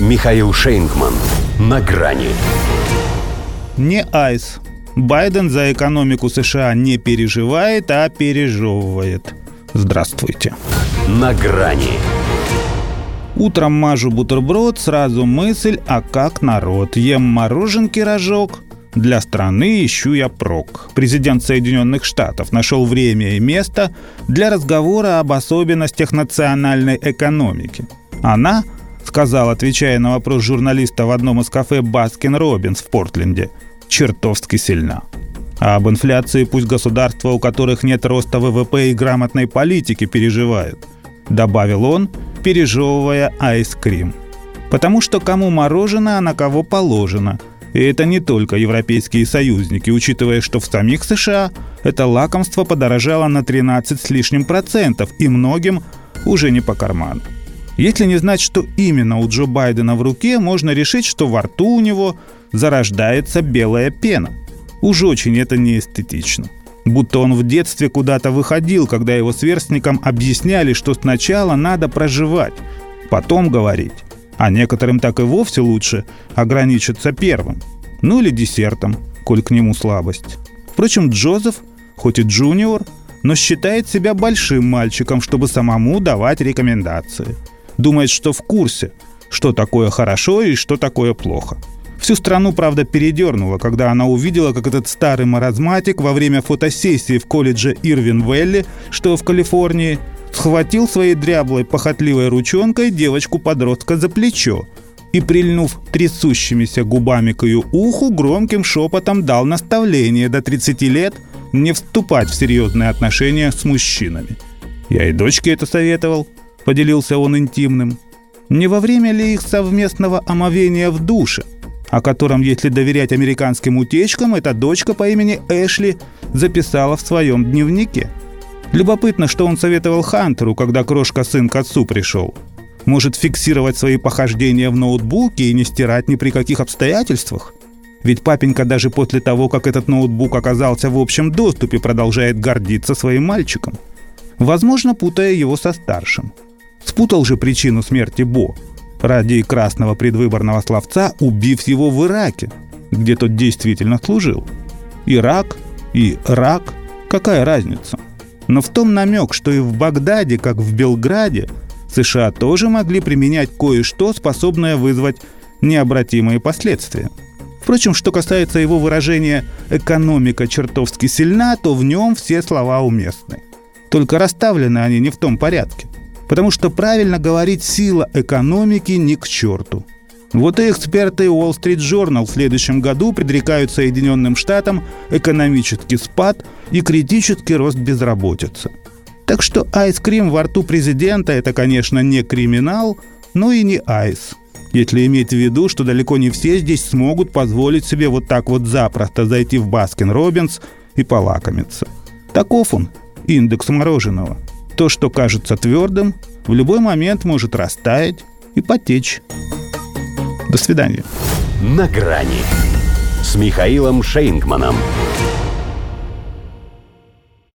Михаил Шейнгман. На грани. Не айс. Байден за экономику США не переживает, а пережевывает. Здравствуйте. На грани. Утром мажу бутерброд, сразу мысль, а как народ. Ем мороженки рожок, для страны ищу я прок. Президент Соединенных Штатов нашел время и место для разговора об особенностях национальной экономики. Она, сказал, отвечая на вопрос журналиста в одном из кафе Баскин Робинс в Портленде, чертовски сильна. А об инфляции пусть государства, у которых нет роста ВВП и грамотной политики, переживают. Добавил он, пережевывая ice cream. Потому что кому мороженое, а на кого положено – и это не только европейские союзники, учитывая, что в самих США это лакомство подорожало на 13 с лишним процентов, и многим уже не по карману. Если не знать, что именно у Джо Байдена в руке, можно решить, что во рту у него зарождается белая пена. Уж очень это неэстетично. Будто он в детстве куда-то выходил, когда его сверстникам объясняли, что сначала надо проживать, потом говорить. А некоторым так и вовсе лучше ограничиться первым. Ну или десертом, коль к нему слабость. Впрочем, Джозеф, хоть и джуниор, но считает себя большим мальчиком, чтобы самому давать рекомендации. Думает, что в курсе, что такое хорошо и что такое плохо. Всю страну, правда, передернула, когда она увидела, как этот старый маразматик во время фотосессии в колледже Ирвин-Велли, что в Калифорнии, схватил своей дряблой похотливой ручонкой девочку-подростка за плечо и, прильнув трясущимися губами к ее уху, громким шепотом дал наставление до 30 лет не вступать в серьезные отношения с мужчинами. «Я и дочке это советовал», — поделился он интимным. «Не во время ли их совместного омовения в душе?» о котором, если доверять американским утечкам, эта дочка по имени Эшли записала в своем дневнике – Любопытно, что он советовал Хантеру, когда крошка-сын к отцу пришел. Может фиксировать свои похождения в ноутбуке и не стирать ни при каких обстоятельствах? Ведь папенька даже после того, как этот ноутбук оказался в общем доступе, продолжает гордиться своим мальчиком. Возможно, путая его со старшим. Спутал же причину смерти Бо ради красного предвыборного словца, убив его в Ираке, где тот действительно служил. Ирак и рак – какая разница? Но в том намек, что и в Багдаде, как в Белграде, США тоже могли применять кое-что, способное вызвать необратимые последствия. Впрочем, что касается его выражения «экономика чертовски сильна», то в нем все слова уместны. Только расставлены они не в том порядке. Потому что правильно говорить «сила экономики» не к черту. Вот и эксперты Wall Street Journal в следующем году предрекают Соединенным Штатам экономический спад и критический рост безработицы. Так что айскрим во рту президента – это, конечно, не криминал, но и не ice. Если иметь в виду, что далеко не все здесь смогут позволить себе вот так вот запросто зайти в Баскин Робинс и полакомиться. Таков он, индекс мороженого. То, что кажется твердым, в любой момент может растаять и потечь. До свидания. На грани с Михаилом Шейнкманом.